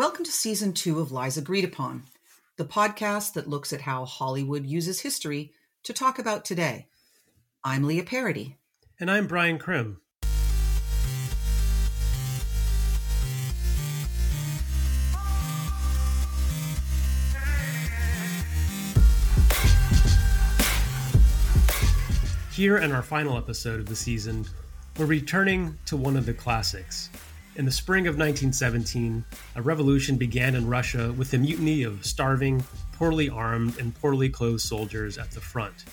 Welcome to season two of Lies Agreed Upon, the podcast that looks at how Hollywood uses history to talk about today. I'm Leah Parody. And I'm Brian Crim. Here in our final episode of the season, we're returning to one of the classics in the spring of 1917, a revolution began in Russia with the mutiny of starving, poorly armed, and poorly clothed soldiers at the front.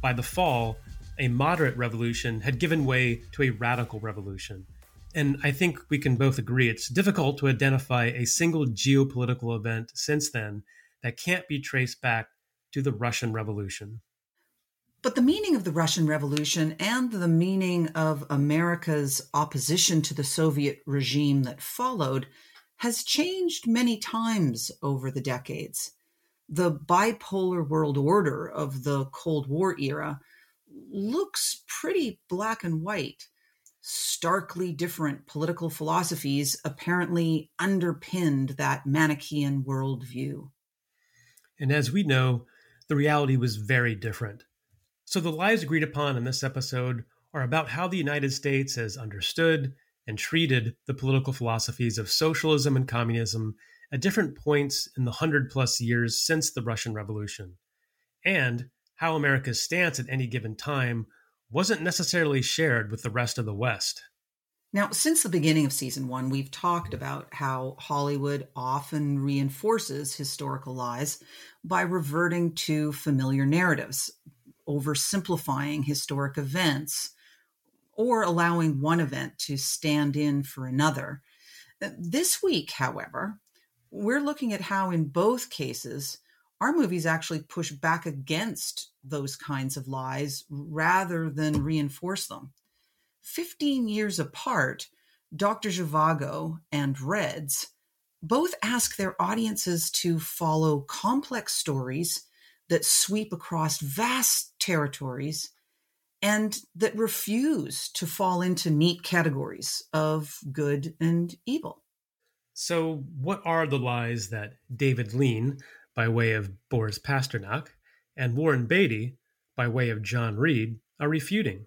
By the fall, a moderate revolution had given way to a radical revolution. And I think we can both agree it's difficult to identify a single geopolitical event since then that can't be traced back to the Russian Revolution. But the meaning of the Russian Revolution and the meaning of America's opposition to the Soviet regime that followed has changed many times over the decades. The bipolar world order of the Cold War era looks pretty black and white. Starkly different political philosophies apparently underpinned that Manichaean worldview. And as we know, the reality was very different. So, the lies agreed upon in this episode are about how the United States has understood and treated the political philosophies of socialism and communism at different points in the hundred plus years since the Russian Revolution, and how America's stance at any given time wasn't necessarily shared with the rest of the West. Now, since the beginning of season one, we've talked about how Hollywood often reinforces historical lies by reverting to familiar narratives, oversimplifying historic events or allowing one event to stand in for another. Uh, this week, however, we're looking at how, in both cases, our movies actually push back against those kinds of lies rather than reinforce them. 15 years apart, Dr. Zhivago and Reds both ask their audiences to follow complex stories that sweep across vast territories and that refuse to fall into neat categories of good and evil. So, what are the lies that David Lean, by way of Boris Pasternak, and Warren Beatty, by way of John Reed, are refuting?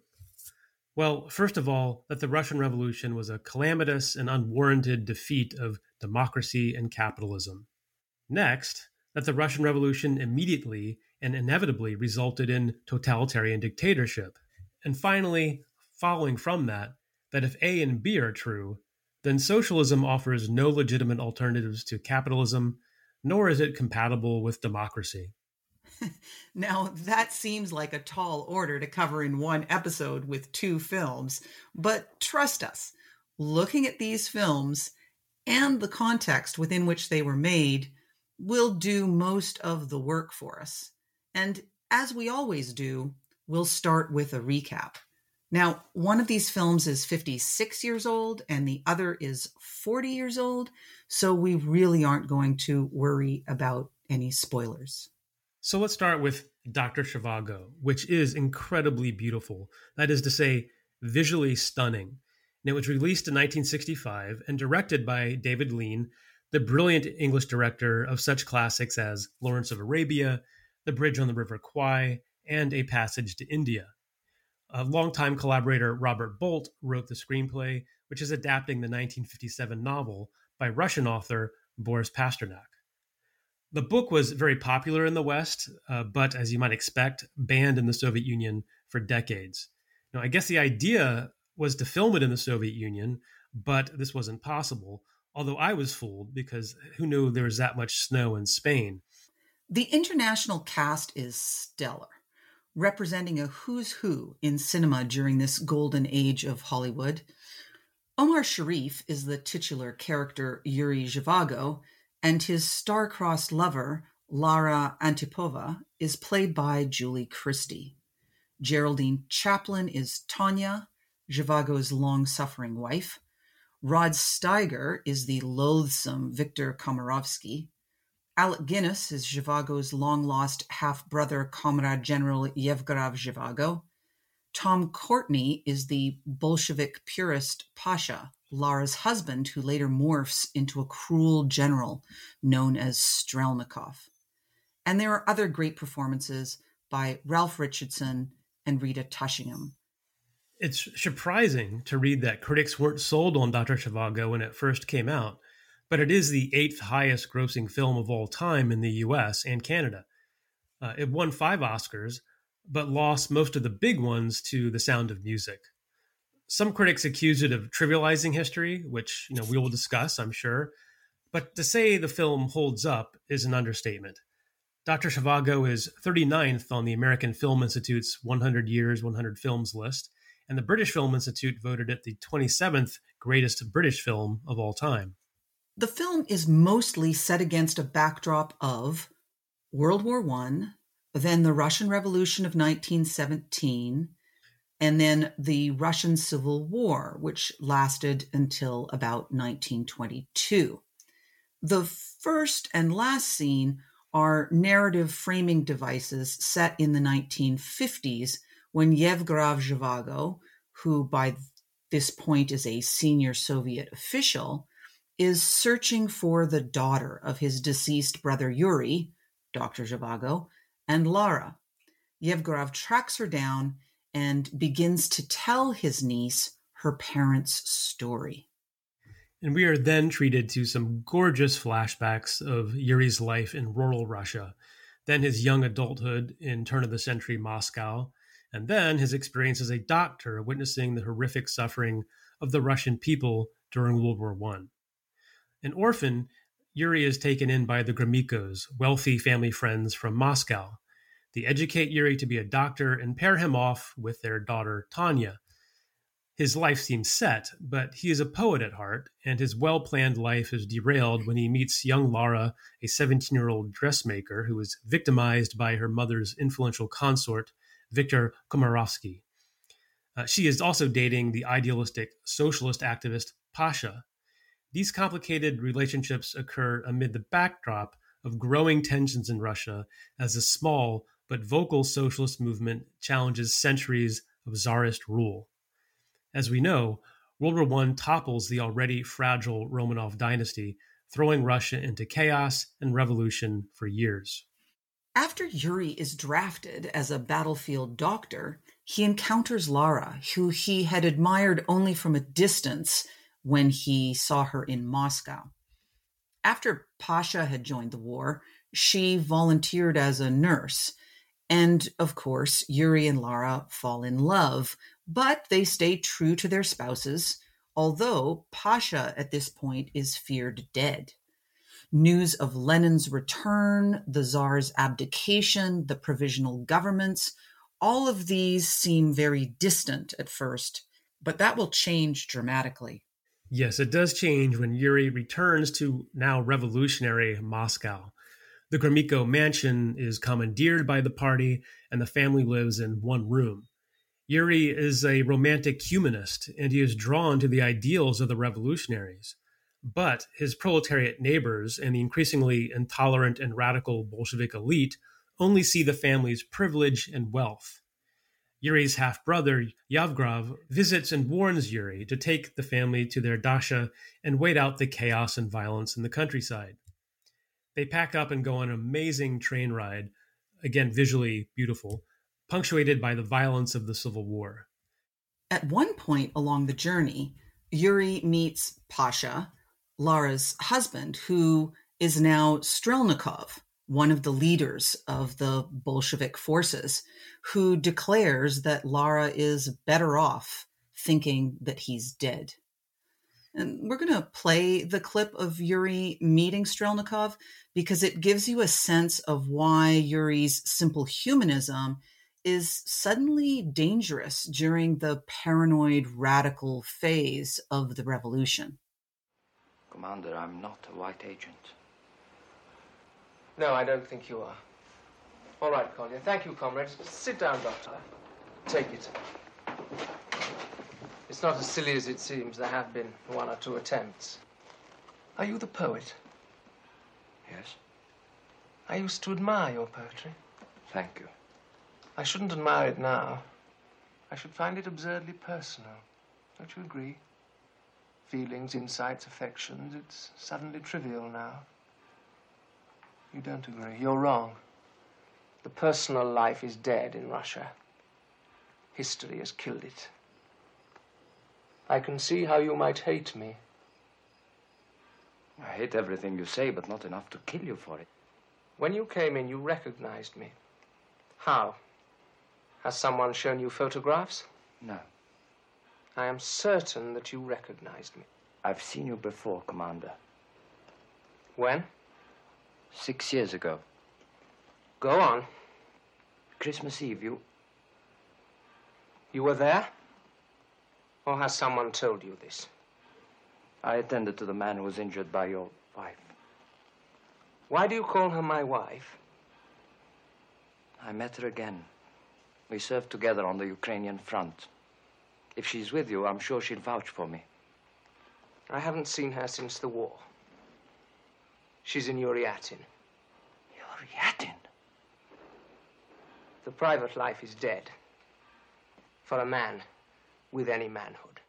Well, first of all, that the Russian Revolution was a calamitous and unwarranted defeat of democracy and capitalism. Next, that the Russian Revolution immediately and inevitably resulted in totalitarian dictatorship. And finally, following from that, that if A and B are true, then socialism offers no legitimate alternatives to capitalism, nor is it compatible with democracy. now, that seems like a tall order to cover in one episode with two films, but trust us, looking at these films and the context within which they were made will do most of the work for us. And as we always do, we'll start with a recap. Now, one of these films is 56 years old and the other is 40 years old, so we really aren't going to worry about any spoilers. So let's start with Dr. Zhivago, which is incredibly beautiful. That is to say, visually stunning. And it was released in 1965 and directed by David Lean, the brilliant English director of such classics as Lawrence of Arabia, The Bridge on the River Kwai, and A Passage to India. A longtime collaborator Robert Bolt wrote the screenplay, which is adapting the 1957 novel by Russian author Boris Pasternak. The book was very popular in the West, uh, but as you might expect, banned in the Soviet Union for decades. Now, I guess the idea was to film it in the Soviet Union, but this wasn't possible although I was fooled because who knew there was that much snow in Spain. The international cast is stellar, representing a who's who in cinema during this golden age of Hollywood. Omar Sharif is the titular character Yuri Zhivago, and his star-crossed lover, Lara Antipova, is played by Julie Christie. Geraldine Chaplin is Tanya, Zhivago's long-suffering wife. Rod Steiger is the loathsome Victor Komarovsky. Alec Guinness is Zhivago's long-lost half-brother, Comrade General Yevgraf Zhivago. Tom Courtenay is the Bolshevik purist Pasha, Lara's husband, who later morphs into a cruel general known as Strelnikov. And there are other great performances by Ralph Richardson and Rita Tushingham. It's surprising to read that critics weren't sold on Dr. Zhivago when it first came out, but it is the eighth highest grossing film of all time in the US and Canada. Uh, it won five Oscars, but lost most of the big ones to The Sound of Music. Some critics accuse it of trivializing history, which you know we will discuss, I'm sure. But to say the film holds up is an understatement. Dr. Zhivago is 39th on the American Film Institute's 100 Years, 100 Films list, and the British Film Institute voted it the 27th greatest British film of all time. The film is mostly set against a backdrop of World War I, then the Russian Revolution of 1917, and then the Russian Civil War, which lasted until about 1922. The first and last scene are narrative framing devices set in the 1950s when Yevgraf Zhivago, who by this point is a senior Soviet official, is searching for the daughter of his deceased brother Yuri, Dr. Zhivago, and Lara. Yevgraf tracks her down and begins to tell his niece her parents' story. And we are then treated to some gorgeous flashbacks of Yuri's life in rural Russia, then his young adulthood in turn of the century Moscow, and then his experience as a doctor witnessing the horrific suffering of the Russian people during World War I. An orphan, Yuri is taken in by the Gromekos, wealthy family friends from Moscow. They educate Yuri to be a doctor and pair him off with their daughter Tanya. His life seems set, but he is a poet at heart, and his well planned life is derailed when he meets young Lara, a 17 year old dressmaker who is victimized by her mother's influential consort, Victor Komarovsky. Uh, she is also dating the idealistic socialist activist Pasha, these complicated relationships occur amid the backdrop of growing tensions in Russia as a small but vocal socialist movement challenges centuries of czarist rule. As we know, World War I topples the already fragile Romanov dynasty, throwing Russia into chaos and revolution for years. After Yuri is drafted as a battlefield doctor, he encounters Lara, who he had admired only from a distance when he saw her in Moscow. After Pasha had joined the war, she volunteered as a nurse. And of course, Yuri and Lara fall in love, but they stay true to their spouses, although Pasha at this point is feared dead. News of Lenin's return, the Tsar's abdication, the provisional governments, all of these seem very distant at first, but that will change dramatically. Yes, it does change when Yuri returns to now revolutionary Moscow. The Gromeko mansion is commandeered by the party, and the family lives in one room. Yuri is a romantic humanist, and he is drawn to the ideals of the revolutionaries. But his proletariat neighbors and the increasingly intolerant and radical Bolshevik elite only see the family's privilege and wealth. Yuri's half brother, Yevgraf, visits and warns Yuri to take the family to their dacha and wait out the chaos and violence in the countryside. They pack up and go on an amazing train ride, again, visually beautiful, punctuated by the violence of the Civil War. At one point along the journey, Yuri meets Pasha, Lara's husband, who is now Strelnikov, one of the leaders of the Bolshevik forces, who declares that Lara is better off thinking that he's dead. And we're going to play the clip of Yuri meeting Strelnikov because it gives you a sense of why Yuri's simple humanism is suddenly dangerous during the paranoid radical phase of the revolution. Commander, I'm not a white agent. No, I don't think you are. All right, Collier. Thank you, comrades. Sit down, Doctor. Take it. It's not as silly as it seems. There have been one or two attempts. Are you the poet? Yes? I used to admire your poetry. Thank you. I shouldn't admire it now. I should find it absurdly personal. Don't you agree? Feelings, insights, affections, it's suddenly trivial now. You don't agree. You're wrong. The personal life is dead in Russia. History has killed it. I can see how you might hate me. I hate everything you say, but not enough to kill you for it. When you came in, you recognized me. How? Has someone shown you photographs? No. I am certain that you recognized me. I've seen you before, Commander. When? Six years ago. Go on. Christmas Eve, you. You were there? Or has someone told you this? I attended to the man who was injured by your wife. Why do you call her my wife? I met her again. We served together on the Ukrainian front. If she's with you, I'm sure she'll vouch for me. I haven't seen her since the war. She's in Yuriatin. Yuriatin? The private life is dead. For a man with any manhood.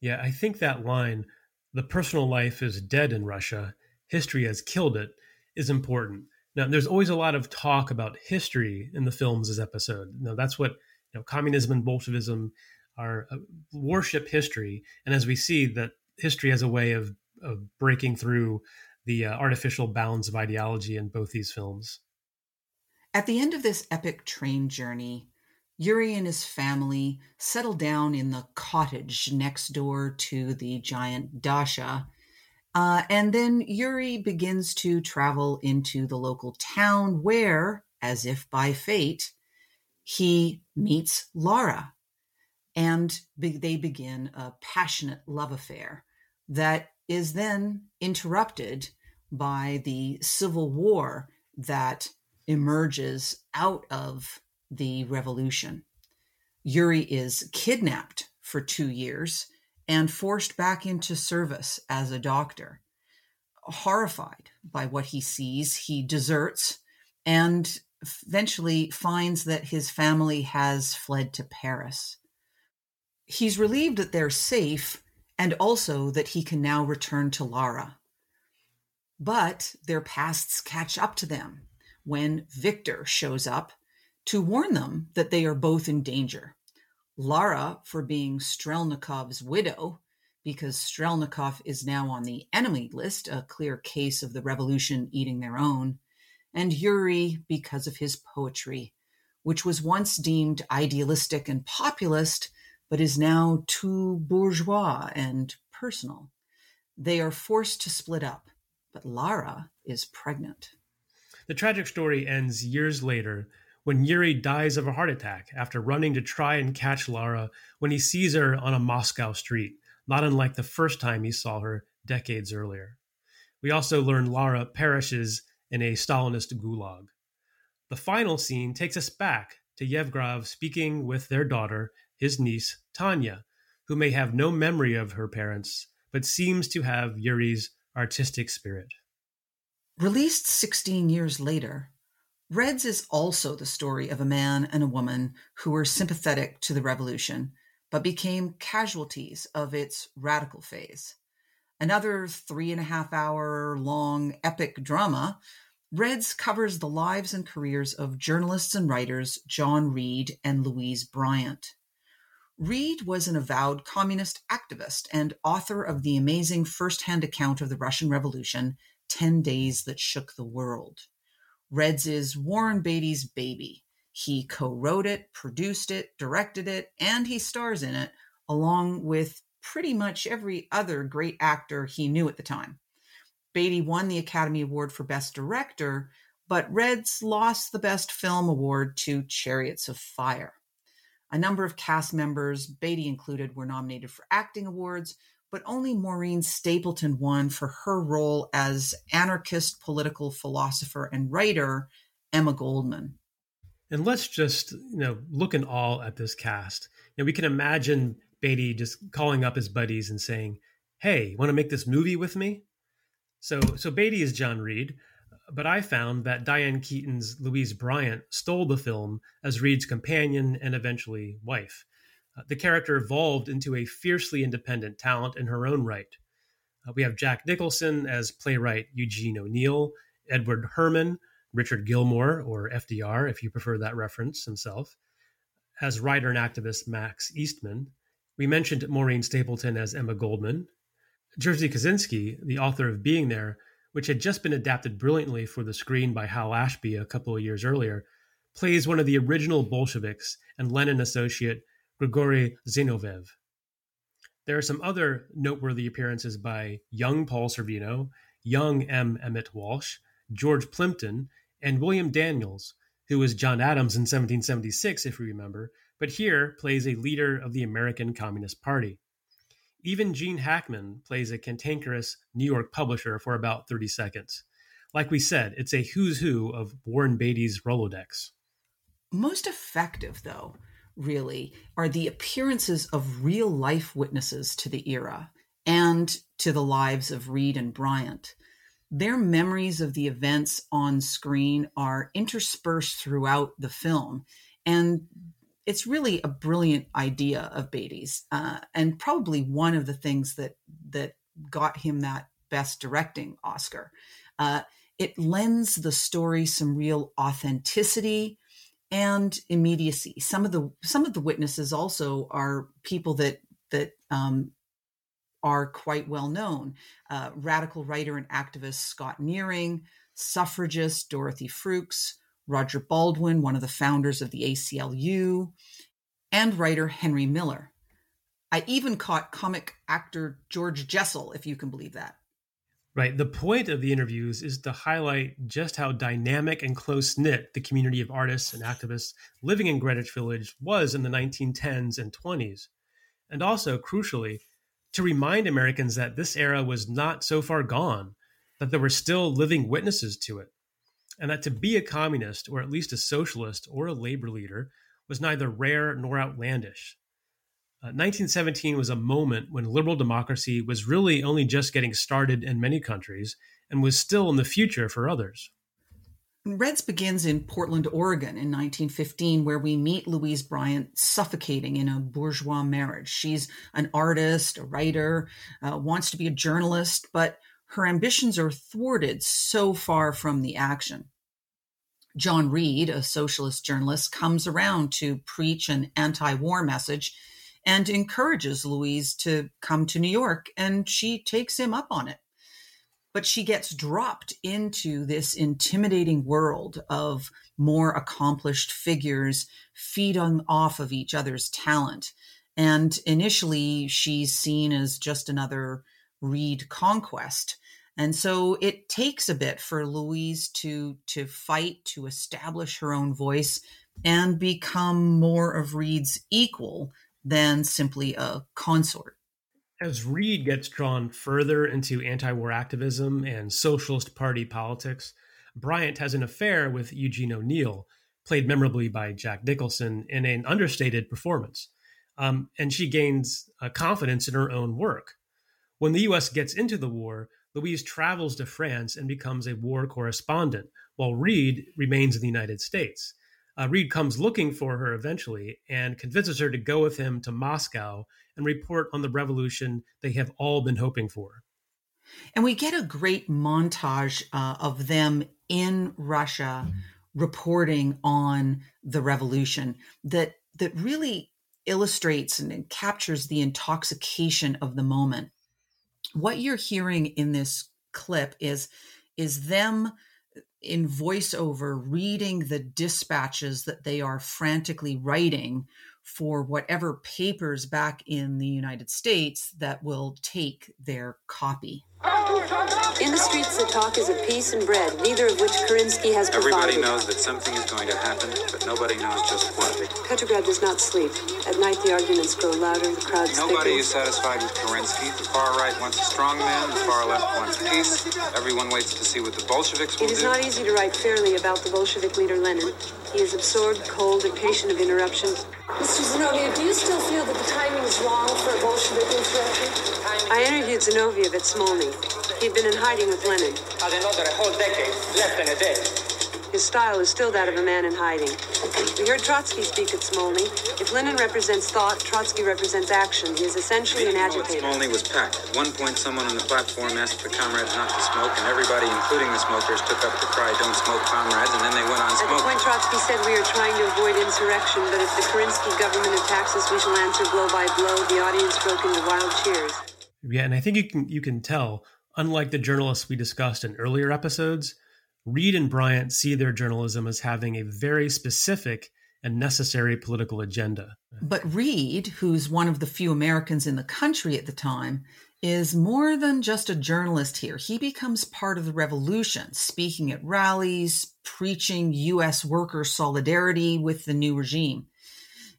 Yeah, I think that line, the personal life is dead in Russia, history has killed it, is important. Now, there's always a lot of talk about history in the films as episode. Now, that's what you know, communism and Bolshevism are uh, worship history, and as we see that history has a way of, of breaking through the uh, artificial bounds of ideology in both these films. At the end of this epic train journey, Yuri and his family settle down in the cottage next door to the giant dacha. Uh, and then Yuri begins to travel into the local town where, as if by fate, he meets Lara. And be- they begin a passionate love affair that is then interrupted by the civil war that emerges out of the revolution. Yuri is kidnapped for two years and forced back into service as a doctor. Horrified by what he sees, he deserts and eventually finds that his family has fled to Paris. He's relieved that they're safe and also that he can now return to Lara. But their pasts catch up to them when Victor shows up to warn them that they are both in danger. Lara for being Strelnikov's widow, because Strelnikov is now on the enemy list, a clear case of the revolution eating their own, and Yuri because of his poetry, which was once deemed idealistic and populist, but is now too bourgeois and personal. They are forced to split up, but Lara is pregnant. The tragic story ends years later when Yuri dies of a heart attack after running to try and catch Lara when he sees her on a Moscow street, not unlike the first time he saw her decades earlier. We also learn Lara perishes in a Stalinist gulag. The final scene takes us back to Yevgraf speaking with their daughter, his niece, Tanya, who may have no memory of her parents, but seems to have Yuri's artistic spirit. Released 16 years later, Reds is also the story of a man and a woman who were sympathetic to the revolution, but became casualties of its radical phase. Another three and a half hour long epic drama, Reds covers the lives and careers of journalists and writers John Reed and Louise Bryant. Reed was an avowed communist activist and author of the amazing first hand account of the Russian Revolution, 10 Days That Shook the World. Reds is Warren Beatty's baby. He co wrote it, produced it, directed it, and he stars in it, along with pretty much every other great actor he knew at the time. Beatty won the Academy Award for Best Director, but Reds lost the Best Film Award to Chariots of Fire. A number of cast members, Beatty included, were nominated for acting awards, but only Maureen Stapleton won for her role as anarchist political philosopher and writer Emma Goldman. And let's just, you know, look in all at this cast. Know, we can imagine Beatty just calling up his buddies and saying, "Hey, want to make this movie with me?" So, so Beatty is John Reed, but I found that Diane Keaton's Louise Bryant stole the film as Reed's companion and eventually wife. Uh, the character evolved into a fiercely independent talent in her own right. Uh, we have Jack Nicholson as playwright Eugene O'Neill, Edward Herrmann, Richard Gilmore, or FDR, if you prefer that reference himself, as writer and activist Max Eastman. We mentioned Maureen Stapleton as Emma Goldman. Jerzy Kosinski, the author of Being There, which had just been adapted brilliantly for the screen by Hal Ashby a couple of years earlier, plays one of the original Bolsheviks and Lenin associate Grigory Zinoviev. There are some other noteworthy appearances by young Paul Sorvino, young M. Emmett Walsh, George Plimpton, and William Daniels, who was John Adams in 1776, if you remember, but here plays a leader of the American Communist Party. Even Gene Hackman plays a cantankerous New York publisher for about 30 seconds. Like we said, it's a who's who of Warren Beatty's Rolodex. Most effective, though, really, are the appearances of real life witnesses to the era and to the lives of Reed and Bryant. Their memories of the events on screen are interspersed throughout the film, and it's really a brilliant idea of Beatty's, uh, and probably one of the things that that got him that Best Directing Oscar. Uh, it lends the story some real authenticity and immediacy. Some of the some of the witnesses also are people that that um, are quite well known. Uh, radical writer and activist Scott Nearing, suffragist Dorothy Frooks, Roger Baldwin, one of the founders of the ACLU, and writer Henry Miller. I even caught comic actor George Jessel, if you can believe that. Right. The point of the interviews is to highlight just how dynamic and close knit the community of artists and activists living in Greenwich Village was in the 1910s and 20s. And also, crucially, to remind Americans that this era was not so far gone, that there were still living witnesses to it and that to be a communist, or at least a socialist or a labor leader, was neither rare nor outlandish. Uh, 1917 was a moment when liberal democracy was really only just getting started in many countries and was still in the future for others. Reds begins in Portland, Oregon in 1915, where we meet Louise Bryant suffocating in a bourgeois marriage. She's an artist, a writer, uh, wants to be a journalist, but her ambitions are thwarted so far from the action. John Reed, a socialist journalist, comes around to preach an anti war message and encourages Louise to come to New York, and she takes him up on it. But she gets dropped into this intimidating world of more accomplished figures feeding off of each other's talent. And initially, she's seen as just another Reed conquest. And so it takes a bit for Louise to to fight to establish her own voice and become more of Reed's equal than simply a consort. As Reed gets drawn further into anti-war activism and socialist party politics, Bryant has an affair with Eugene O'Neill, played memorably by Jack Nicholson in an understated performance. Um, and she gains uh, confidence in her own work. When the U.S. gets into the war, Louise travels to France and becomes a war correspondent, while Reed remains in the United States. Uh, Reed comes looking for her eventually and convinces her to go with him to Moscow and report on the revolution they have all been hoping for. And we get a great montage uh, of them in Russia reporting on the revolution that that really illustrates and captures the intoxication of the moment what you're hearing in this clip is is them uh, in voiceover reading the dispatches that they are frantically writing for whatever papers back in the United States that will take their copy. In the streets, the talk is of peace and bread, neither of which Kerensky has provided. Everybody knows that something is going to happen, but nobody knows just what. Petrograd does not sleep. At night, the arguments grow louder, the crowds Nobody thicker. is satisfied with Kerensky. The far right wants a strong man, the far left wants peace. Everyone waits to see what the Bolsheviks will do. It is do. not easy to write fairly about the Bolshevik leader Lenin. He is absorbed, cold, impatient of interruption. Mr. Zinoviev, do you still feel that the timing is wrong for a Bolshevik insurrection? I interviewed Zinoviev at Smolny. He'd been in hiding with Lenin. Has another whole decade less than a day. His style is still that of a man in hiding. We heard Trotsky speak at Smolny. If Lenin represents thought, Trotsky represents action. He is essentially an agitator. Smolny was packed. At one point, someone on the platform asked the comrades not to smoke, and everybody, including the smokers, took up the cry, don't smoke, comrades, and then they went on smoking. At the smoking. point, Trotsky said we are trying to avoid insurrection, but if the Kerensky government attacks us, we shall answer blow by blow. The audience broke into wild cheers. Yeah, and I think you can you can tell, unlike the journalists we discussed in earlier episodes, Reed and Bryant see their journalism as having a very specific and necessary political agenda. But Reed, who's one of the few Americans in the country at the time, is more than just a journalist here. He becomes part of the revolution, speaking at rallies, preaching U.S. worker solidarity with the new regime.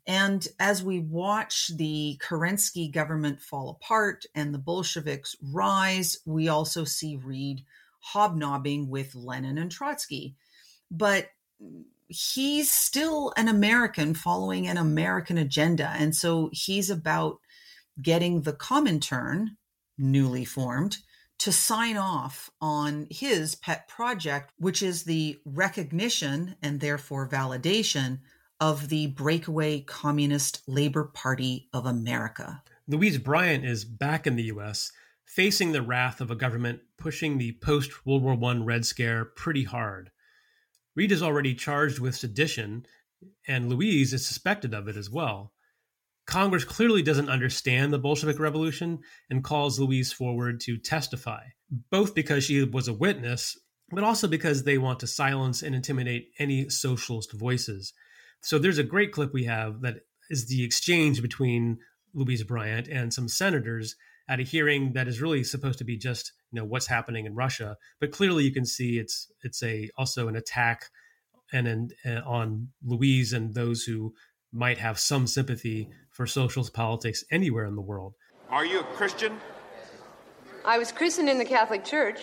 And as we watch the Kerensky government fall apart and the Bolsheviks rise, we also see Reed hobnobbing with Lenin and Trotsky. But he's still an American following an American agenda. And so he's about getting the Comintern, newly formed, to sign off on his pet project, which is the recognition and therefore validation of the breakaway Communist Labor Party of America. Louise Bryant is back in the US, facing the wrath of a government pushing the post World War I Red Scare pretty hard. Reed is already charged with sedition, and Louise is suspected of it as well. Congress clearly doesn't understand the Bolshevik Revolution and calls Louise forward to testify, both because she was a witness, but also because they want to silence and intimidate any socialist voices. So there's a great clip we have that is the exchange between Louise Bryant and some senators at a hearing that is really supposed to be just you know what's happening in Russia, but clearly you can see it's it's a also an attack and an, uh, on Louise and those who might have some sympathy for socialist politics anywhere in the world. Are you a Christian? I was christened in the Catholic Church.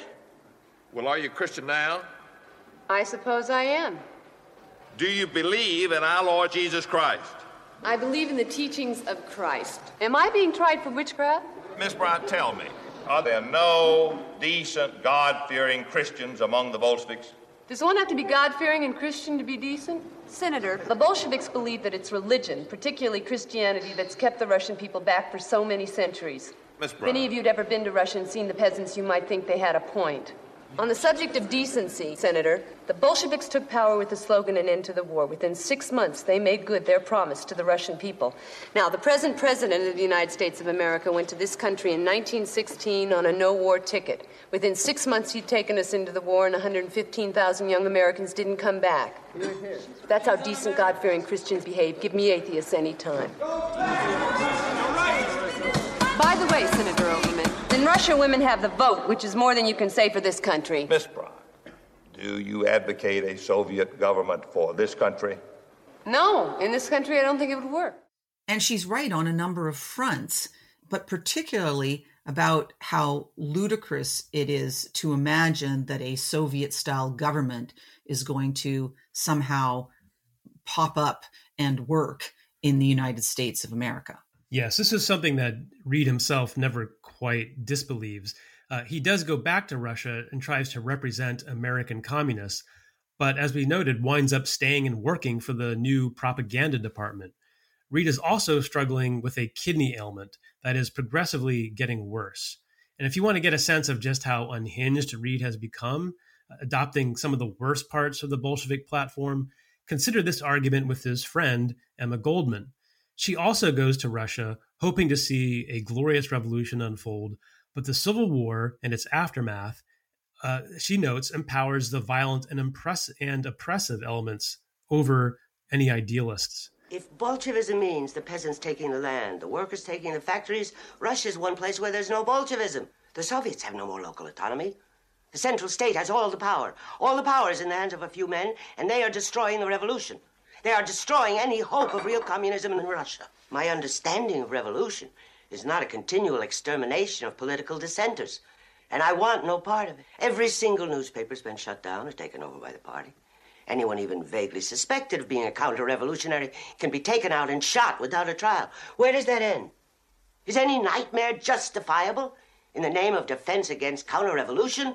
Well, are you a Christian now? I suppose I am. Do you believe in our Lord Jesus Christ? I believe in the teachings of Christ. Am I being tried for witchcraft? Miss Bryant, tell me, are there no decent, God fearing Christians among the Bolsheviks? Does one have to be God fearing and Christian to be decent? Senator, the Bolsheviks believe that it's religion, particularly Christianity, that's kept the Russian people back for so many centuries. Miss If any of you'd ever been to Russia and seen the peasants, you might think they had a point. On the subject of decency, Senator, the Bolsheviks took power with the slogan An End to the War. Within six months, they made good their promise to the Russian people. Now, the present president of the United States of America went to this country in 1916 on a no war ticket. Within six months, he'd taken us into the war, and 115,000 young Americans didn't come back. That's how decent, God fearing Christians behave. Give me atheists any time. By the way, in Russia, women have the vote, which is more than you can say for this country. Miss Bryant, do you advocate a Soviet government for this country? No, in this country, I don't think it would work. And she's right on a number of fronts, but particularly about how ludicrous it is to imagine that a Soviet style government is going to somehow pop up and work in the United States of America. Yes, this is something that Reed himself never quite disbelieves. Uh, he does go back to Russia and tries to represent American communists, but as we noted, winds up staying and working for the new propaganda department. Reed is also struggling with a kidney ailment that is progressively getting worse. And if you want to get a sense of just how unhinged Reed has become, adopting some of the worst parts of the Bolshevik platform, consider this argument with his friend, Emma Goldman. She also goes to Russia hoping to see a glorious revolution unfold, but the Civil War and its aftermath, uh, she notes, empowers the violent and, impress- and oppressive elements over any idealists. If Bolshevism means the peasants taking the land, the workers taking the factories, Russia's one place where there's no Bolshevism. The Soviets have no more local autonomy. The central state has all the power. All the power is in the hands of a few men, and they are destroying the revolution. They are destroying any hope of real communism in Russia. My understanding of revolution is not a continual extermination of political dissenters. And I want no part of it. Every single newspaper's been shut down or taken over by the party. Anyone even vaguely suspected of being a counter revolutionary can be taken out and shot without a trial. Where does that end? Is any nightmare justifiable in the name of defense against counter revolution? You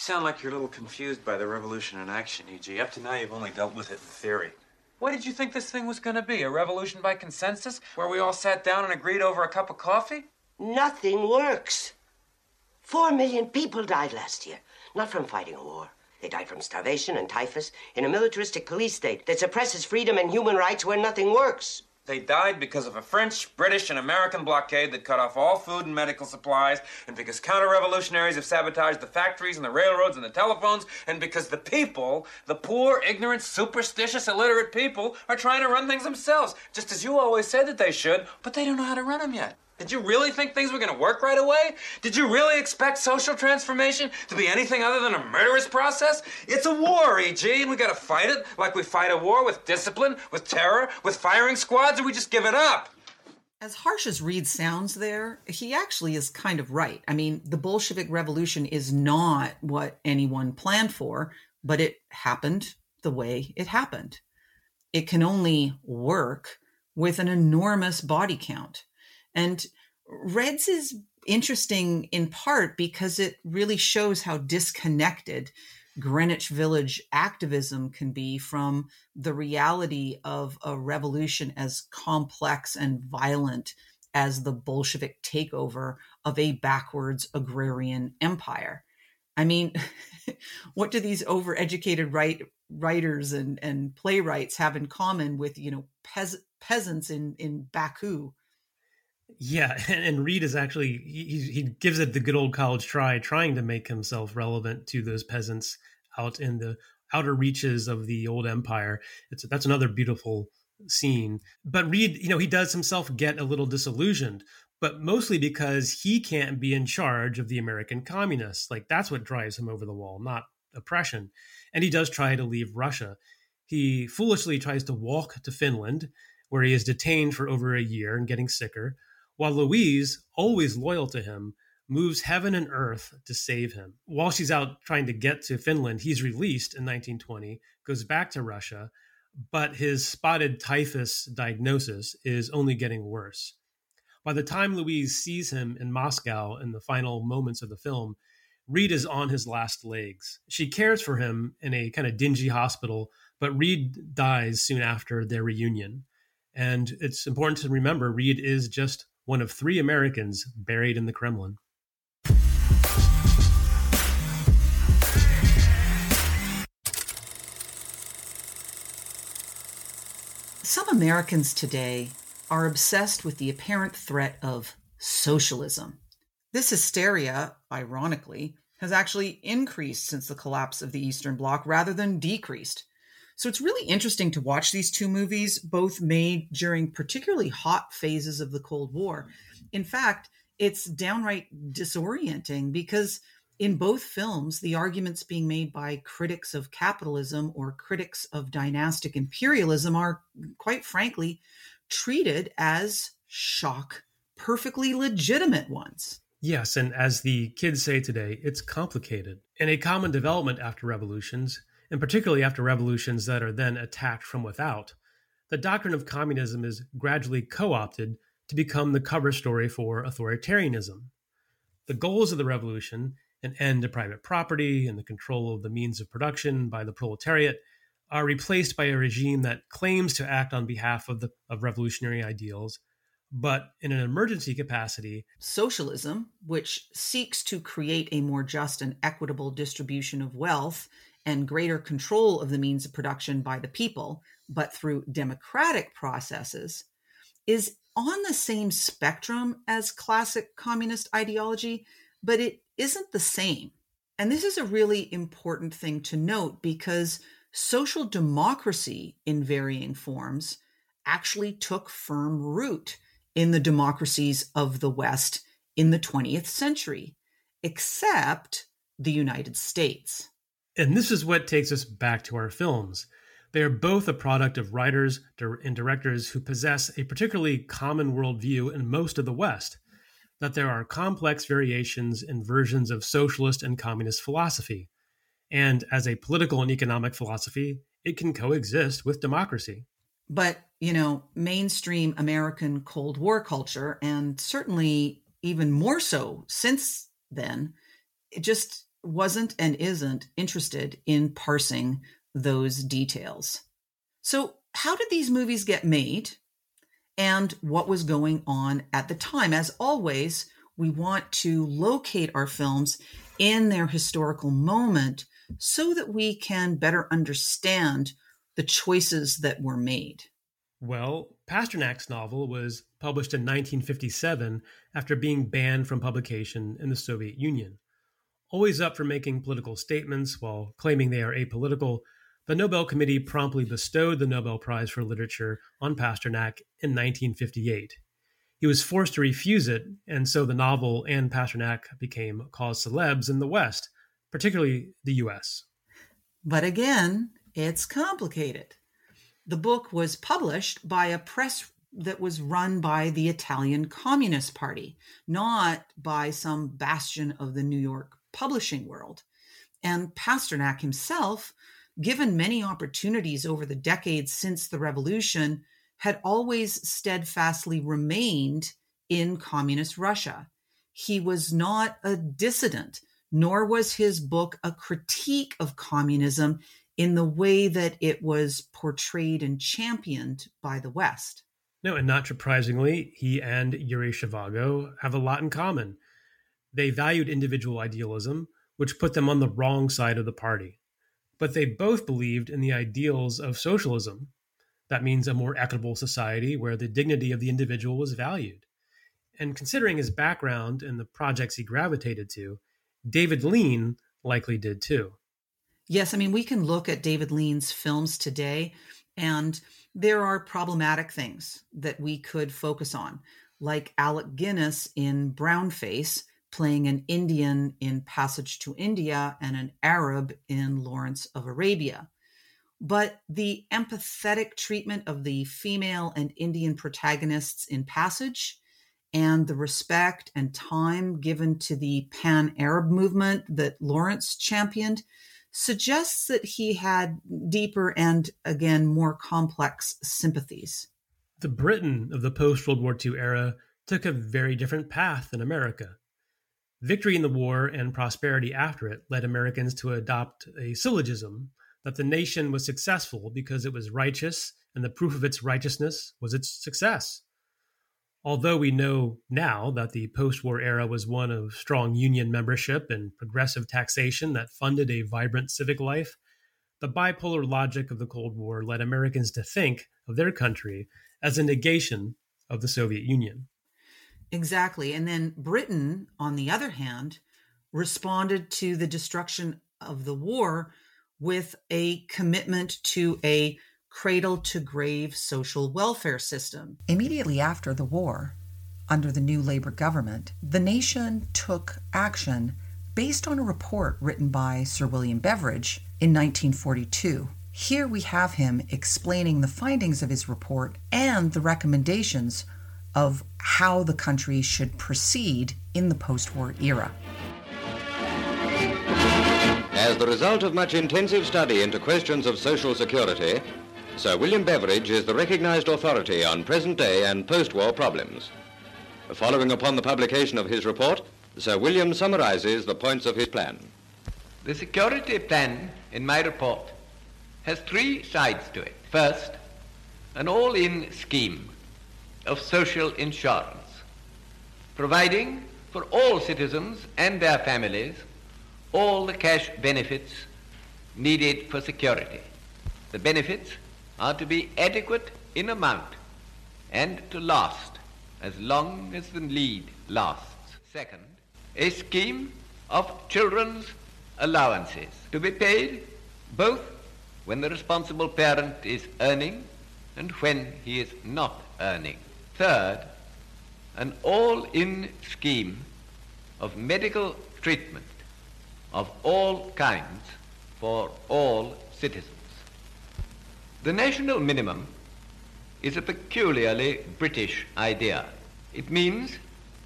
sound like you're a little confused by the revolution in action, E.G. Up to now, you've only dealt with it in theory. What did you think this thing was going to be? A revolution by consensus where we all sat down and agreed over a cup of coffee? Nothing works. Four million people died last year, not from fighting a war. They died from starvation and typhus in a militaristic police state that suppresses freedom and human rights where nothing works. They died because of a French, British, and American blockade that cut off all food and medical supplies, and because counter revolutionaries have sabotaged the factories and the railroads and the telephones, and because the people, the poor, ignorant, superstitious, illiterate people, are trying to run things themselves, just as you always said that they should, but they don't know how to run them yet. Did you really think things were going to work right away? Did you really expect social transformation to be anything other than a murderous process? It's a war, E.G., and we got to fight it like we fight a war with discipline, with terror, with firing squads, or we just give it up. As harsh as Reed sounds there, he actually is kind of right. I mean, the Bolshevik Revolution is not what anyone planned for, but it happened the way it happened. It can only work with an enormous body count. And Reds is interesting in part because it really shows how disconnected Greenwich Village activism can be from the reality of a revolution as complex and violent as the Bolshevik takeover of a backwards agrarian empire. I mean, what do these overeducated write, writers and, and playwrights have in common with, you know, peas, peasants in, in Baku? Yeah, and, Reed is actually he, he gives it the good old college try, trying to make himself relevant to those peasants out in the outer reaches of the old empire. It's that's another beautiful scene. But Reed, you know, he does himself get a little disillusioned, but mostly because he can't be in charge of the American communists. Like that's what drives him over the wall, not oppression. And he does try to leave Russia. He foolishly tries to walk to Finland, where he is detained for over a year and getting sicker while Louise, always loyal to him, moves heaven and earth to save him. While she's out trying to get to Finland, he's released in 1920, goes back to Russia, but his spotted typhus diagnosis is only getting worse. By the time Louise sees him in Moscow in the final moments of the film, Reed is on his last legs. She cares for him in a kind of dingy hospital, but Reed dies soon after their reunion. And it's important to remember Reed is just one of three Americans buried in the Kremlin. Some Americans today are obsessed with the apparent threat of socialism. This hysteria, ironically, has actually increased since the collapse of the Eastern Bloc rather than decreased. So it's really interesting to watch these two movies, both made during particularly hot phases of the Cold War. In fact, it's downright disorienting because in both films, the arguments being made by critics of capitalism or critics of dynastic imperialism are, quite frankly, treated as shock, perfectly legitimate ones. Yes, and as the kids say today, it's complicated. And a common development after revolutions and particularly after revolutions that are then attacked from without, the doctrine of communism is gradually co opted to become the cover story for authoritarianism. The goals of the revolution, an end to private property and the control of the means of production by the proletariat, are replaced by a regime that claims to act on behalf of the of revolutionary ideals, but in an emergency capacity. Socialism, which seeks to create a more just and equitable distribution of wealth and greater control of the means of production by the people, but through democratic processes, is on the same spectrum as classic communist ideology, but it isn't the same. And this is a really important thing to note because social democracy in varying forms actually took firm root in the democracies of the West in the 20th century except the United States. And this is what takes us back to our films. They are both a product of writers and directors who possess a particularly common worldview in most of the West that there are complex variations and versions of socialist and communist philosophy. And as a political and economic philosophy, it can coexist with democracy. But, you know, mainstream American Cold War culture, and certainly even more so since then, it just wasn't and isn't interested in parsing those details. So, how did these movies get made? And what was going on at the time? As always, we want to locate our films in their historical moment so that we can better understand the choices that were made. Well, Pasternak's novel was published in 1957 after being banned from publication in the Soviet Union. Always up for making political statements while claiming they are apolitical, the Nobel Committee promptly bestowed the Nobel Prize for Literature on Pasternak in 1958. He was forced to refuse it, and so the novel and Pasternak became cause celebs in the West, particularly the US. But again, it's complicated. The book was published by a press that was run by the Italian Communist Party, not by some bastion of the New York publishing world. And Pasternak himself given many opportunities over the decades since the revolution, had always steadfastly remained in communist Russia. He was not a dissident, nor was his book a critique of communism in the way that it was portrayed and championed by the West. No, and not surprisingly, he and Yuri Zhivago have a lot in common. They valued individual idealism, which put them on the wrong side of the party but they both believed in the ideals of socialism. That means a more equitable society where the dignity of the individual was valued. And considering his background and the projects he gravitated to, David Lean likely did too. Yes, I mean, we can look at David Lean's films today, and there are problematic things that we could focus on, like Alec Guinness in Brownface, playing an Indian in Passage to India and an Arab in Lawrence of Arabia. But the empathetic treatment of the female and Indian protagonists in Passage and the respect and time given to the pan Arab movement that Lawrence championed suggests that he had deeper and, again, more complex sympathies. The Britain of the post World War II era took a very different path than America. Victory in the war and prosperity after it led Americans to adopt a syllogism that the nation was successful because it was righteous, and the proof of its righteousness was its success. Although we know now that the post war era was one of strong union membership and progressive taxation that funded a vibrant civic life, the bipolar logic of the Cold War led Americans to think of their country as a negation of the Soviet Union. Exactly. And then Britain, on the other hand, responded to the destruction of the war with a commitment to a cradle to grave social welfare system. Immediately after the war, under the new Labor government, the nation took action based on a report written by Sir William Beveridge in 1942. Here we have him explaining the findings of his report and the recommendations of how the country should proceed in the post war era. As the result of much intensive study into questions of social security, Sir William Beveridge is the recognized authority on present day and post war problems. Following upon the publication of his report, Sir William summarizes the points of his plan. The security plan in my report has three sides to it. First, an all in scheme of social insurance, providing for all citizens and their families all the cash benefits needed for security. The benefits are to be adequate in amount and to last as long as the need lasts. Second, a scheme of children's allowances to be paid both when the responsible parent is earning and when he is not earning. Third, an all-in scheme of medical treatment of all kinds for all citizens. The national minimum is a peculiarly British idea. It means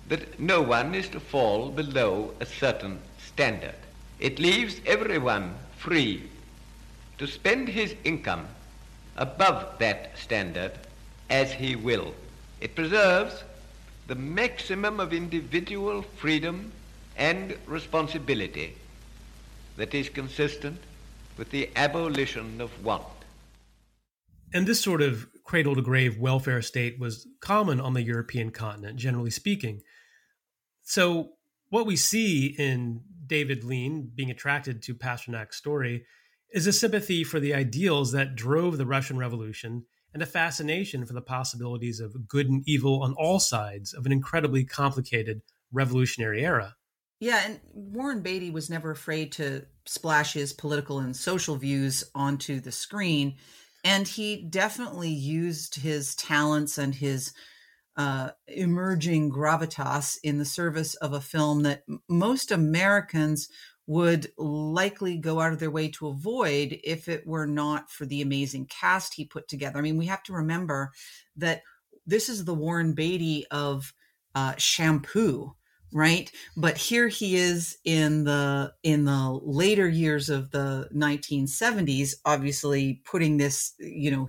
that no one is to fall below a certain standard. It leaves everyone free to spend his income above that standard as he will. It preserves the maximum of individual freedom and responsibility that is consistent with the abolition of want. And this sort of cradle to grave welfare state was common on the European continent, generally speaking. So, what we see in David Lean being attracted to Pasternak's story is a sympathy for the ideals that drove the Russian Revolution and a fascination for the possibilities of good and evil on all sides of an incredibly complicated revolutionary era. Yeah, and Warren Beatty was never afraid to splash his political and social views onto the screen. And he definitely used his talents and his uh, emerging gravitas in the service of a film that most Americans would likely go out of their way to avoid if it were not for the amazing cast he put together. I mean, we have to remember that this is the Warren Beatty of uh, shampoo right but here he is in the in the later years of the 1970s obviously putting this you know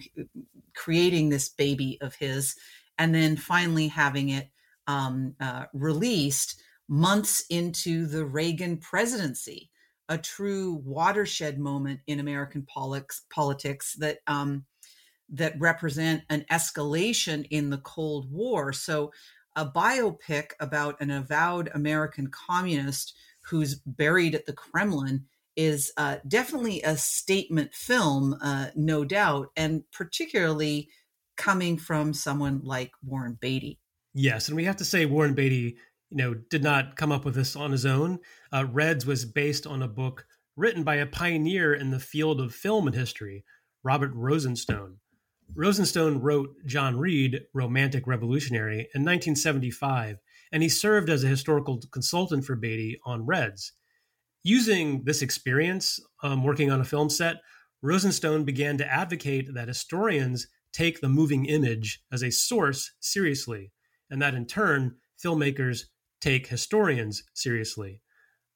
creating this baby of his and then finally having it um, uh, released months into the reagan presidency a true watershed moment in american politics politics that um, that represent an escalation in the cold war so a biopic about an avowed American communist who's buried at the Kremlin is uh, definitely a statement film, uh, no doubt, and particularly coming from someone like Warren Beatty. Yes, and we have to say Warren Beatty, you know, did not come up with this on his own. Uh, Reds was based on a book written by a pioneer in the field of film and history, Robert Rosenstone. Rosenstone wrote John Reed, Romantic Revolutionary, in 1975, and he served as a historical consultant for Beatty on Reds. Using this experience um, working on a film set, Rosenstone began to advocate that historians take the moving image as a source seriously, and that in turn, filmmakers take historians seriously.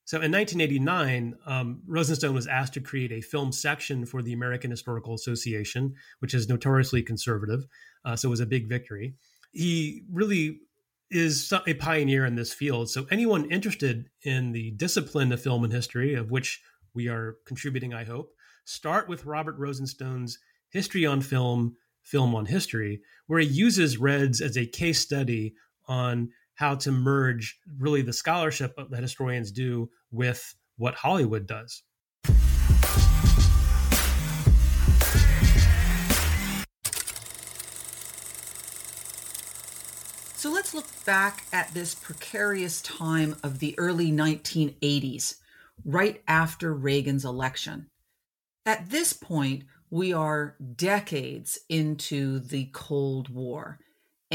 So in 1989, um, Rosenstone was asked to create a film section for the American Historical Association, which is notoriously conservative. Uh, so it was a big victory. He really is a pioneer in this field. So anyone interested in the discipline of film and history, of which we are contributing, I hope, start with Robert Rosenstone's History on Film, Film on History, where he uses Reds as a case study on how to merge really the scholarship that historians do with what Hollywood does. So let's look back at this precarious time of the early 1980s, right after Reagan's election. At this point, we are decades into the Cold War.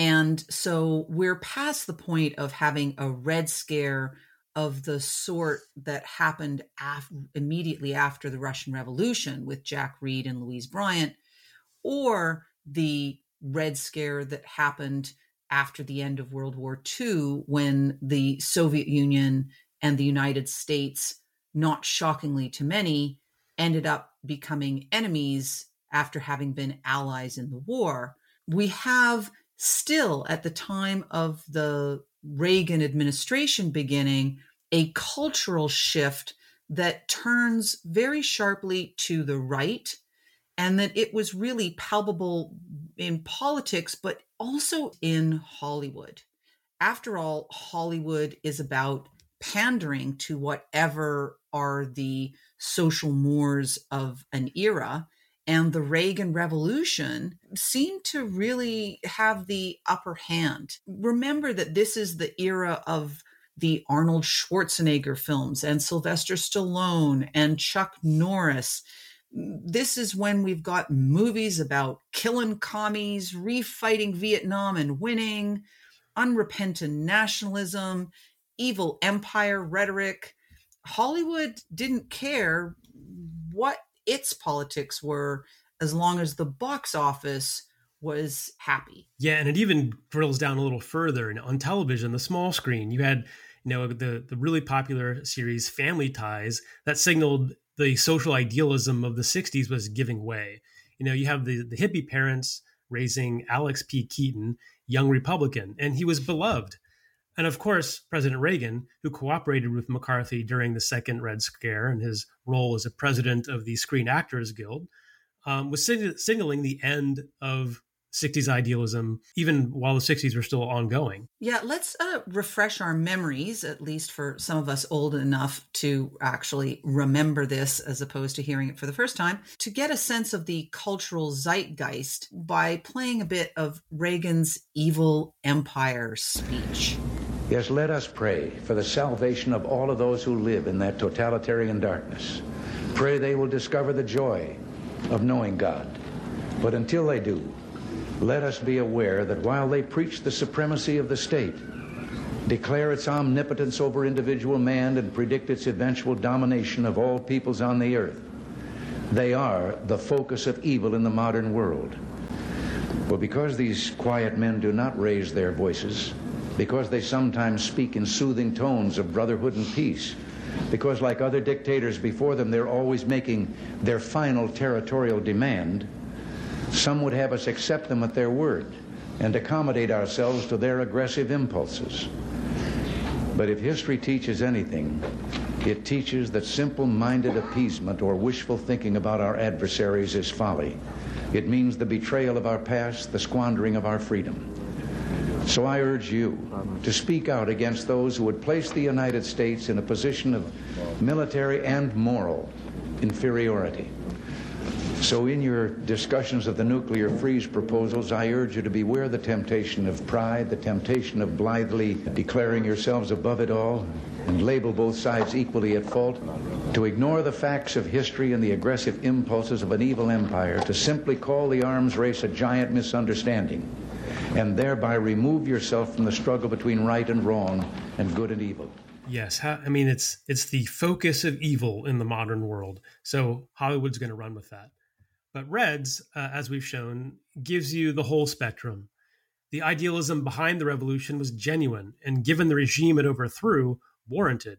And so we're past the point of having a red scare of the sort that happened af- immediately after the Russian Revolution with Jack Reed and Louise Bryant, or the red scare that happened after the end of World War II when the Soviet Union and the United States, not shockingly to many, ended up becoming enemies after having been allies in the war. We have still at the time of the Reagan administration beginning a cultural shift that turns very sharply to the right and that it was really palpable in politics but also in Hollywood. After all, Hollywood is about pandering to whatever are the social mores of an era and the Reagan Revolution seemed to really have the upper hand. Remember that this is the era of the Arnold Schwarzenegger films and Sylvester Stallone and Chuck Norris. This is when we've got movies about killing commies, refighting Vietnam and winning, unrepentant nationalism, evil empire rhetoric, Hollywood didn't care what its politics were as long as the box office was happy. Yeah, and it even drills down a little further. And on television, the small screen, you had you know the the really popular series Family Ties that signaled the social idealism of the 60s was giving way. You know, you have the the hippie parents raising Alex P. Keaton, young Republican, and he was beloved. And of course, President Reagan, who cooperated with McCarthy during the second Red Scare and his role as a president of the Screen Actors Guild, um, was signaling the end of 60s idealism, even while the 60s were still ongoing. Yeah, let's uh, refresh our memories, at least for some of us old enough to actually remember this as opposed to hearing it for the first time, to get a sense of the cultural zeitgeist by playing a bit of Reagan's Evil Empire speech. Yes, let us pray for the salvation of all of those who live in that totalitarian darkness. Pray they will discover the joy of knowing God. But until they do, let us be aware that while they preach the supremacy of the state, declare its omnipotence over individual man, and predict its eventual domination of all peoples on the earth, they are the focus of evil in the modern world. Well, because these quiet men do not raise their voices, because they sometimes speak in soothing tones of brotherhood and peace, because like other dictators before them, they're always making their final territorial demand, some would have us accept them at their word and accommodate ourselves to their aggressive impulses. But if history teaches anything, it teaches that simple minded appeasement or wishful thinking about our adversaries is folly. It means the betrayal of our past, the squandering of our freedom. So I urge you to speak out against those who would place the United States in a position of military and moral inferiority. So, in your discussions of the nuclear freeze proposals, I urge you to beware the temptation of pride, the temptation of blithely declaring yourselves above it all, and label both sides equally at fault, to ignore the facts of history and the aggressive impulses of an evil empire, to simply call the arms race a giant misunderstanding, and thereby remove yourself from the struggle between right and wrong and good and evil. Yes, I mean it's it's the focus of evil in the modern world. So Hollywood's going to run with that. But Reds, uh, as we've shown, gives you the whole spectrum. The idealism behind the revolution was genuine and, given the regime it overthrew, warranted.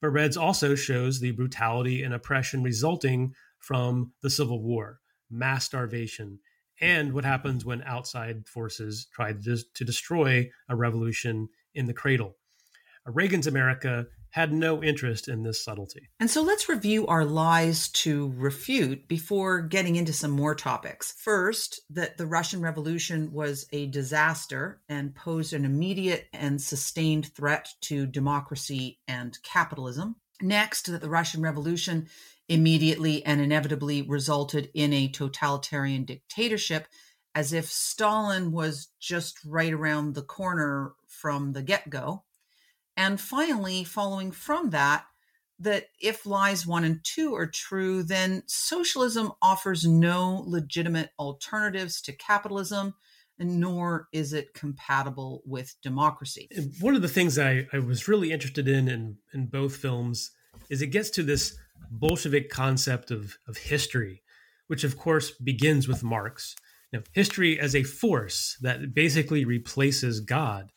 But Reds also shows the brutality and oppression resulting from the Civil War, mass starvation, and what happens when outside forces try to destroy a revolution in the cradle. Reagan's America had no interest in this subtlety. And so let's review our lies to refute before getting into some more topics. First, that the Russian Revolution was a disaster and posed an immediate and sustained threat to democracy and capitalism. Next, that the Russian Revolution immediately and inevitably resulted in a totalitarian dictatorship, as if Stalin was just right around the corner from the get go. And finally, following from that, that if lies one and two are true, then socialism offers no legitimate alternatives to capitalism, nor is it compatible with democracy. One of the things I, I was really interested in, in in both films is it gets to this Bolshevik concept of, of history, which of course begins with Marx. Now, history as a force that basically replaces God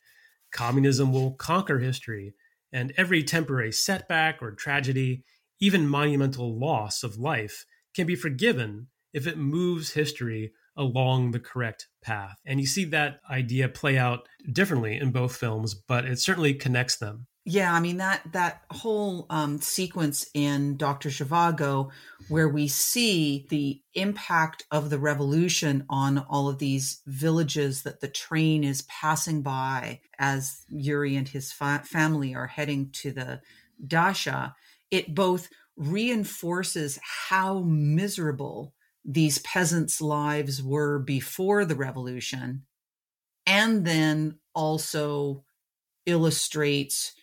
Communism will conquer history, and every temporary setback or tragedy, even monumental loss of life, can be forgiven if it moves history along the correct path. And you see that idea play out differently in both films, but it certainly connects them. Yeah, I mean that that whole um, sequence in Doctor Zhivago, where we see the impact of the revolution on all of these villages that the train is passing by as Yuri and his fa- family are heading to the dacha, it both reinforces how miserable these peasants' lives were before the revolution, and then also illustrates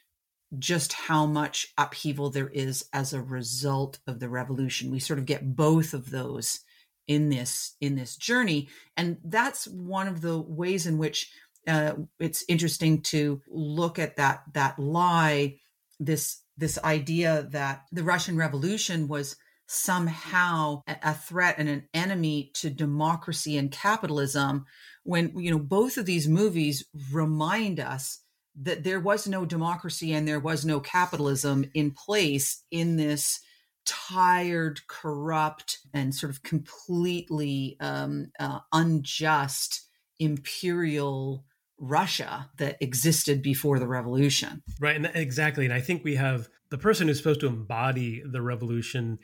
just how much upheaval there is as a result of the revolution. We sort of get both of those in this in this journey, and that's one of the ways in which uh, it's interesting to look at that that lie, this this idea that the Russian Revolution was somehow a threat and an enemy to democracy and capitalism when you know both of these movies remind us that there was no democracy and there was no capitalism in place in this tired corrupt and sort of completely um, uh, unjust imperial Russia that existed before the revolution. Right, and exactly. And I think we have the person who's supposed to embody the revolution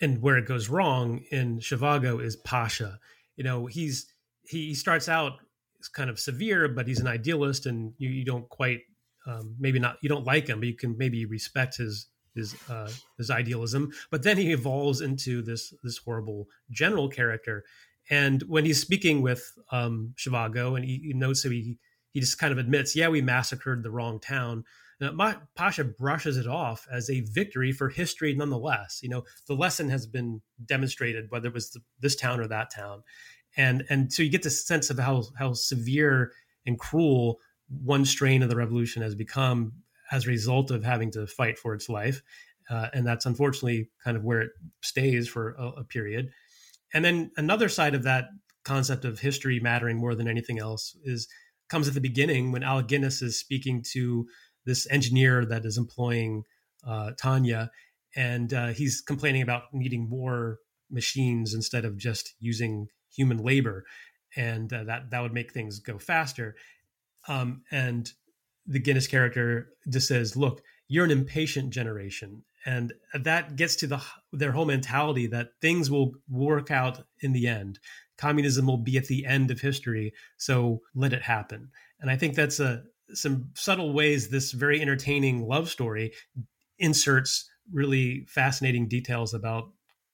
and where it goes wrong in Zhivago is Pasha. You know, he's he starts out kind of severe, but he's an idealist, and you, you don't quite um, maybe not you don't like him, but you can maybe respect his his uh, his idealism. But then he evolves into this this horrible general character, and when he's speaking with um, Zhivago, and he, he notes that he he just kind of admits, yeah, we massacred the wrong town. Now, Pasha brushes it off as a victory for history, nonetheless. You know, the lesson has been demonstrated, whether it was the, this town or that town, and and so you get the sense of how how severe and cruel one strain of the revolution has become as a result of having to fight for its life, uh, and that's unfortunately kind of where it stays for a, a period. And then another side of that concept of history mattering more than anything else is comes at the beginning when Alec Guinness is speaking to this engineer that is employing uh, Tanya, and uh, he's complaining about needing more machines instead of just using human labor, and uh, that that would make things go faster. Um, and the Guinness character just says, "Look, you're an impatient generation, and that gets to the their whole mentality that things will work out in the end. Communism will be at the end of history, so let it happen. And I think that's a some subtle ways this very entertaining love story inserts really fascinating details about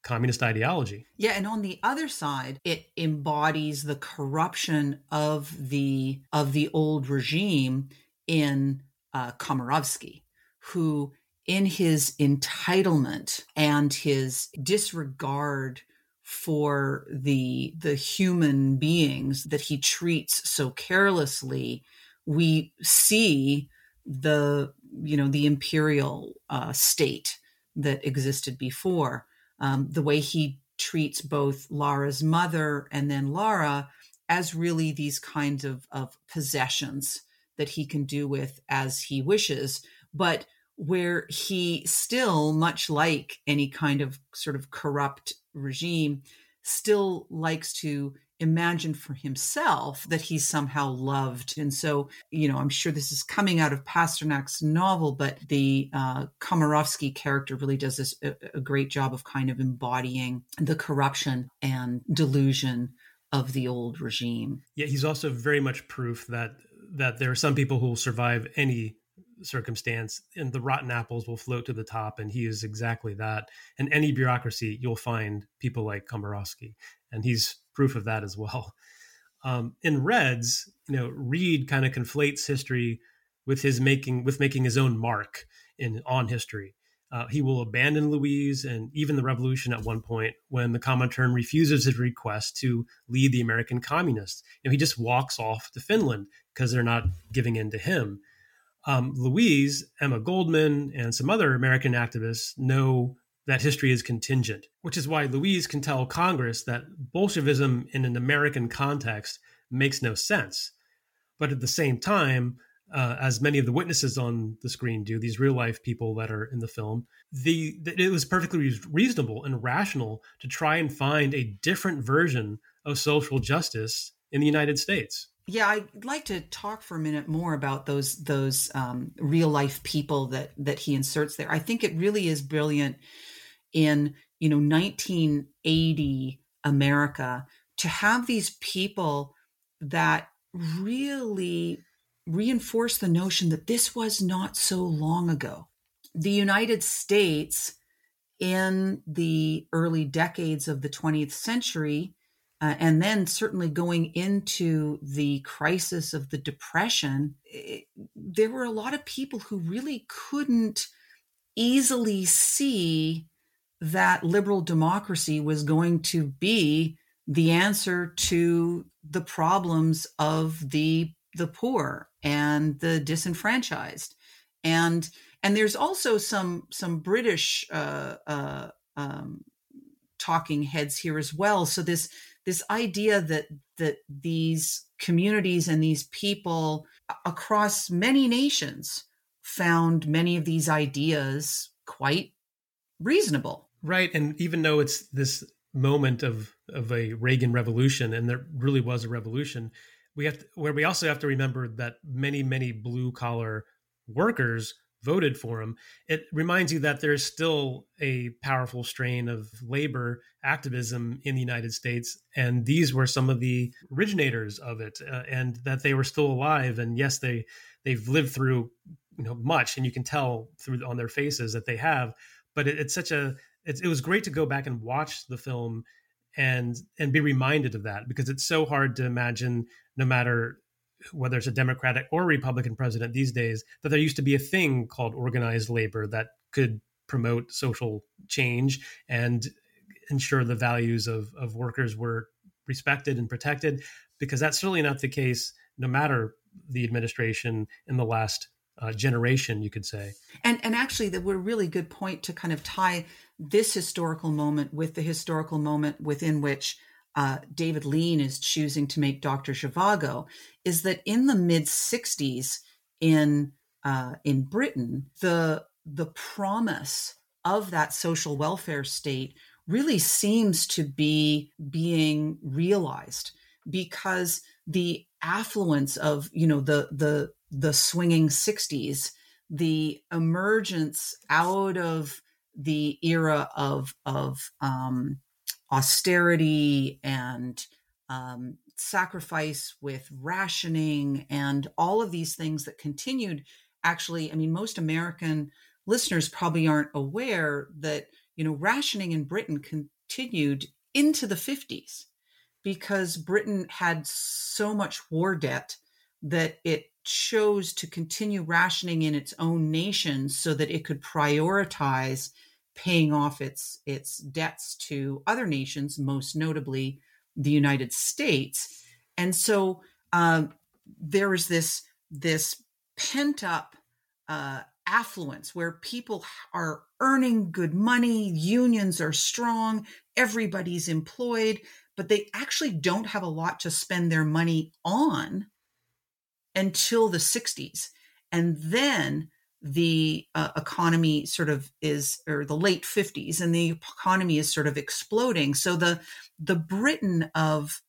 communist ideology. Yeah, and on the other side, it embodies the corruption of the of the old regime in uh, Komarovsky, who in his entitlement and his disregard for the the human beings that he treats so carelessly we see the you know the imperial uh, state that existed before um, the way he treats both lara's mother and then lara as really these kinds of, of possessions that he can do with as he wishes but where he still, much like any kind of sort of corrupt regime, still likes to imagine for himself that he's somehow loved. And so, you know, I'm sure this is coming out of Pasternak's novel, but the uh, Komarovsky character really does this a, a great job of kind of embodying the corruption and delusion of the old regime. Yeah, he's also very much proof that that there are some people who will survive any circumstance and the rotten apples will float to the top and he is exactly that. And any bureaucracy you'll find people like Komarovsky and he's proof of that as well. Um, in reds you know reed kind of conflates history with his making with making his own mark in on history. Uh, he will abandon Louise and even the revolution at one point when the Comintern refuses his request to lead the American communists. And he just walks off to Finland because they're not giving in to him um, Louise, Emma Goldman, and some other American activists know that history is contingent, which is why Louise can tell Congress that Bolshevism in an American context makes no sense. But at the same time, uh, as many of the witnesses on the screen do, these real life people that are in the film, the, it was perfectly reasonable and rational to try and find a different version of social justice in the United States. Yeah, I'd like to talk for a minute more about those those um, real life people that that he inserts there. I think it really is brilliant in you know 1980 America to have these people that really reinforce the notion that this was not so long ago. The United States in the early decades of the 20th century uh, and then certainly going into the crisis of the depression it, there were a lot of people who really couldn't easily see that liberal democracy was going to be the answer to the problems of the the poor and the disenfranchised and and there's also some some British uh, uh, um, talking heads here as well. So this this idea that that these communities and these people across many nations found many of these ideas quite reasonable. Right, and even though it's this moment of of a Reagan revolution, and there really was a revolution, we have to, where we also have to remember that many many blue collar workers voted for him, it reminds you that there's still a powerful strain of labor activism in the United States. And these were some of the originators of it, uh, and that they were still alive. And yes, they they've lived through you know much, and you can tell through on their faces that they have. But it, it's such a it, it was great to go back and watch the film and and be reminded of that because it's so hard to imagine no matter whether it's a Democratic or Republican president these days, that there used to be a thing called organized labor that could promote social change and ensure the values of, of workers were respected and protected, because that's certainly not the case no matter the administration in the last uh, generation, you could say. And and actually, that would a really good point to kind of tie this historical moment with the historical moment within which uh, David Lean is choosing to make Dr. Zhivago is that in the mid 60s in uh, in Britain, the the promise of that social welfare state really seems to be being realized because the affluence of you know the the the swinging 60s the emergence out of the era of of um, austerity and um, sacrifice with rationing and all of these things that continued. Actually i mean most american listeners probably aren't aware that you know rationing in britain continued into the 50s because britain had so much war debt that it chose to continue rationing in its own nation so that it could prioritize paying off its its debts to other nations, most notably the United States. And so um, there is this this pent up uh, affluence where people are earning good money, unions are strong, everybody's employed, but they actually don't have a lot to spend their money on until the 60s. And then the uh, economy sort of is or the late 50s and the economy is sort of exploding. So the the britain of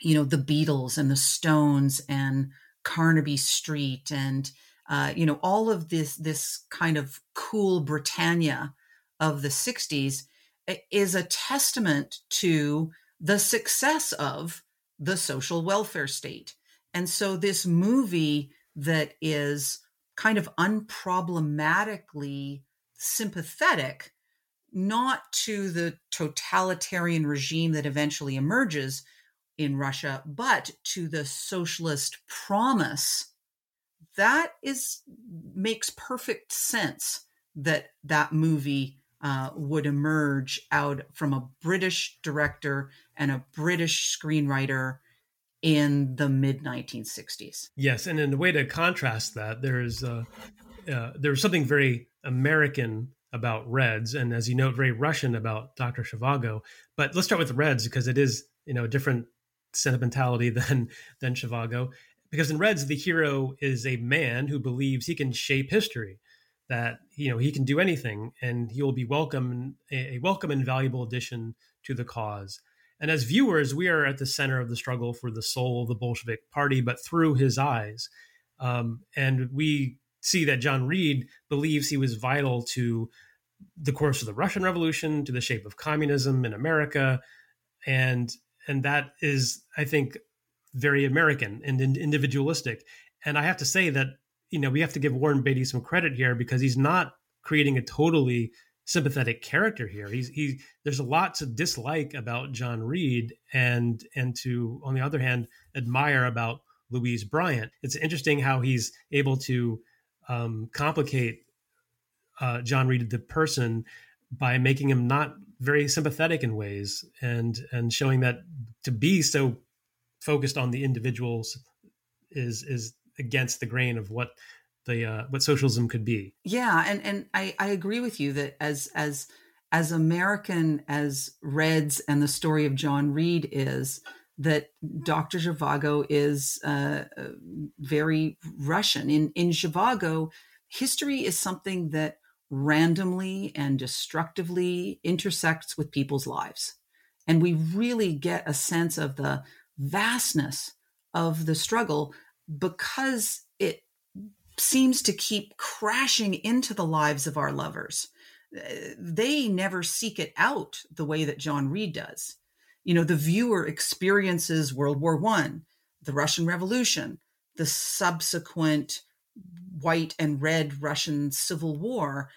you know the beatles and the stones and carnaby street and uh, you know all of this this kind of cool britannia of the 60s is a testament to the success of the social welfare state. And so this movie that is kind of unproblematically sympathetic not to the totalitarian regime that eventually emerges in Russia, but to the socialist promise. That is makes perfect sense that that movie uh, would emerge out from a British director and a British screenwriter in the mid 1960s. Yes, and in a way to contrast that, there's uh, uh, there's something very American about Reds, and as you note, very Russian about Dr. Zhivago. But let's start with Reds because it is you know a different sentimentality than than Zhivago. Because in Reds, the hero is a man who believes he can shape history, that you know he can do anything, and he will be welcome a welcome and valuable addition to the cause. And as viewers, we are at the center of the struggle for the soul of the Bolshevik Party, but through his eyes. Um, and we see that John Reed believes he was vital to the course of the Russian Revolution, to the shape of communism in America, and and that is, I think, very American and individualistic. And I have to say that you know we have to give Warren Beatty some credit here because he's not creating a totally sympathetic character here. He's he there's a lot to dislike about John Reed and and to on the other hand admire about Louise Bryant. It's interesting how he's able to um, complicate uh, John Reed the person by making him not very sympathetic in ways and and showing that to be so focused on the individuals is is against the grain of what the uh, what socialism could be. Yeah, and and I I agree with you that as as as American as Reds and the story of John Reed is, that Dr. Zhivago is uh, very Russian. In in Zhivago, history is something that randomly and destructively intersects with people's lives, and we really get a sense of the vastness of the struggle because seems to keep crashing into the lives of our lovers. Uh, they never seek it out the way that John Reed does you know the viewer experiences world war one the russian revolution the subsequent white and red russian civil war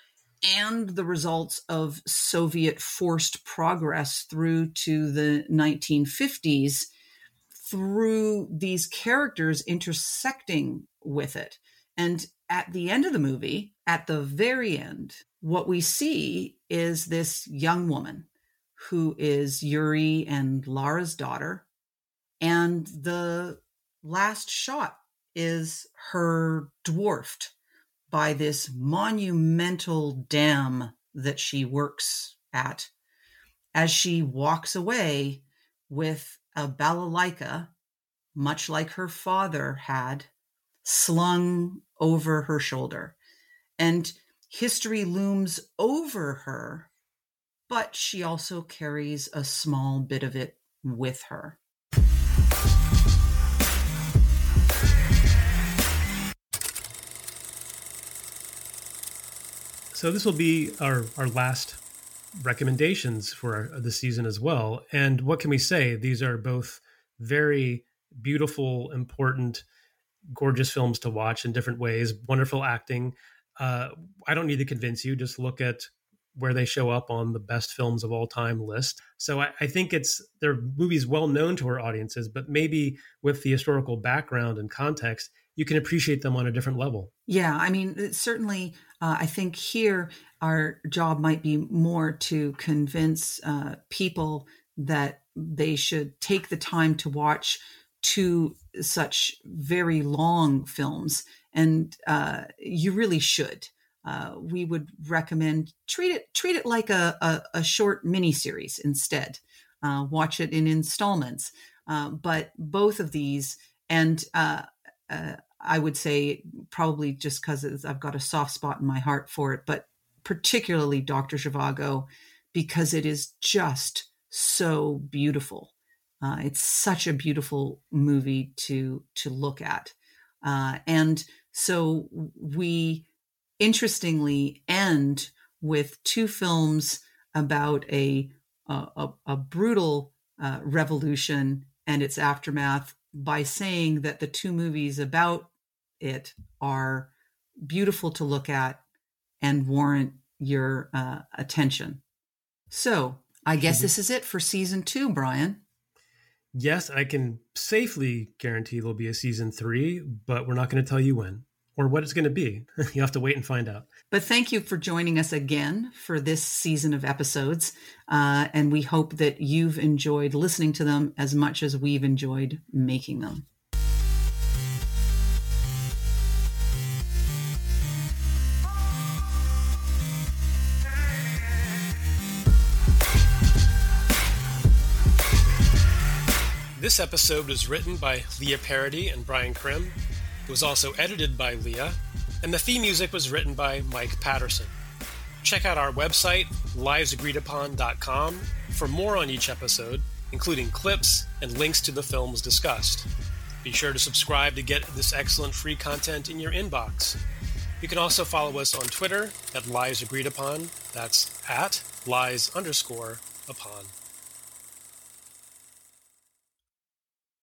and the results of soviet forced progress through to the 1950s through these characters intersecting with it and at the end of the movie at the very end what we see is this young woman who is Yuri and Lara's daughter. And the last shot is her dwarfed by this monumental dam that she works at as she walks away with a balalaika, much like her father had, slung over her shoulder. And history looms over her but she also carries a small bit of it with her. So this will be our, our last recommendations for the season as well. And what can we say? These are both very beautiful, important, gorgeous films to watch in different ways. Wonderful acting. Uh, I don't need to convince you. Just look at where they show up on the best films of all time list. So I, I, think it's they're movies well known to our audiences, but maybe with the historical background and context, you can appreciate them on a different level. Yeah, I mean, certainly, uh, I think here our job might be more to convince uh, people that they should take the time to watch two such very long films, and uh, you really should uh, we would recommend treat it treat it like a, a, a short mini series instead. Uh, watch it in installments. Uh, but both of these, and uh, uh, I would say probably just because I've got a soft spot in my heart for it, but particularly Dr. Zhivago, because it is just so beautiful. Uh, it's such a beautiful movie to to look at, and so we interestingly end with two films about a a, a brutal uh, revolution and its aftermath by saying that the two movies about it are beautiful to look at and warrant your uh, attention. So I guess this is it for season two, Brian. Yes, I can safely guarantee there'll be a season three, but we're not going to tell you when or what it's going to be. you have to wait and find out. But thank you for joining us again for this season of episodes. Uh, and we hope that you've enjoyed listening to them as much as we've enjoyed making them. This episode was written by Leah Parody and Brian Crim it was also edited by Leah, and the theme music was written by Mike Patterson. Check out our website, liesagreedupon.com, for more on each episode, including clips and links to the films discussed. Be sure to subscribe to get this excellent free content in your inbox. You can also follow us on Twitter at Lies Agreed Upon. That's at lies underscore upon.